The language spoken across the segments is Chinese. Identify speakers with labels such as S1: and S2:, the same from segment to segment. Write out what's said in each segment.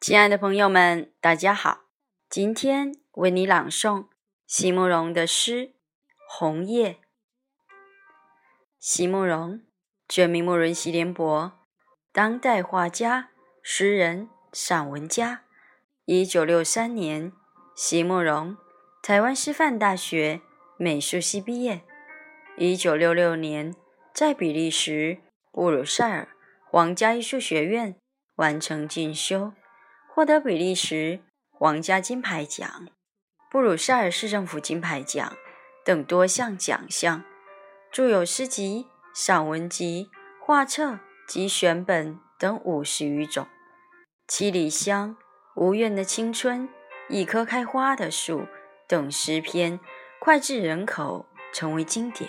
S1: 亲爱的朋友们，大家好！今天为你朗诵席慕容的诗《红叶》。席慕容，全名慕容席联博，当代画家、诗人、散文家。一九六三年，席慕容台湾师范大学美术系毕业。一九六六年，在比利时布鲁塞尔皇家艺术学院完成进修。获得比利时皇家金牌奖、布鲁塞尔市政府金牌奖等多项奖项，著有诗集、散文集、画册及选本等五十余种。《七里香》《无怨的青春》《一棵开花的树》等诗篇脍炙人口，成为经典。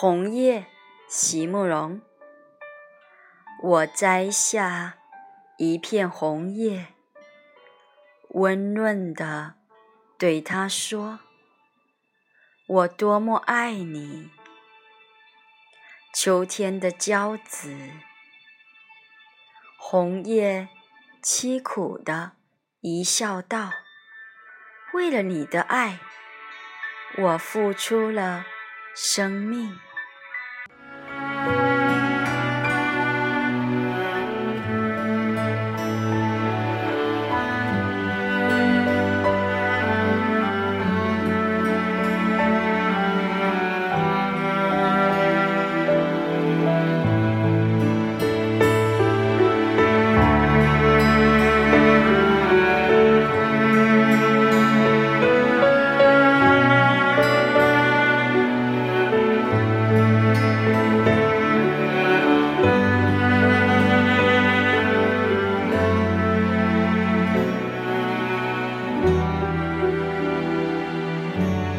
S1: 红叶，席慕容。我摘下一片红叶，温润地对他说：“我多么爱你。”秋天的骄子，红叶凄苦地一笑道：“为了你的爱，我付出了生命。”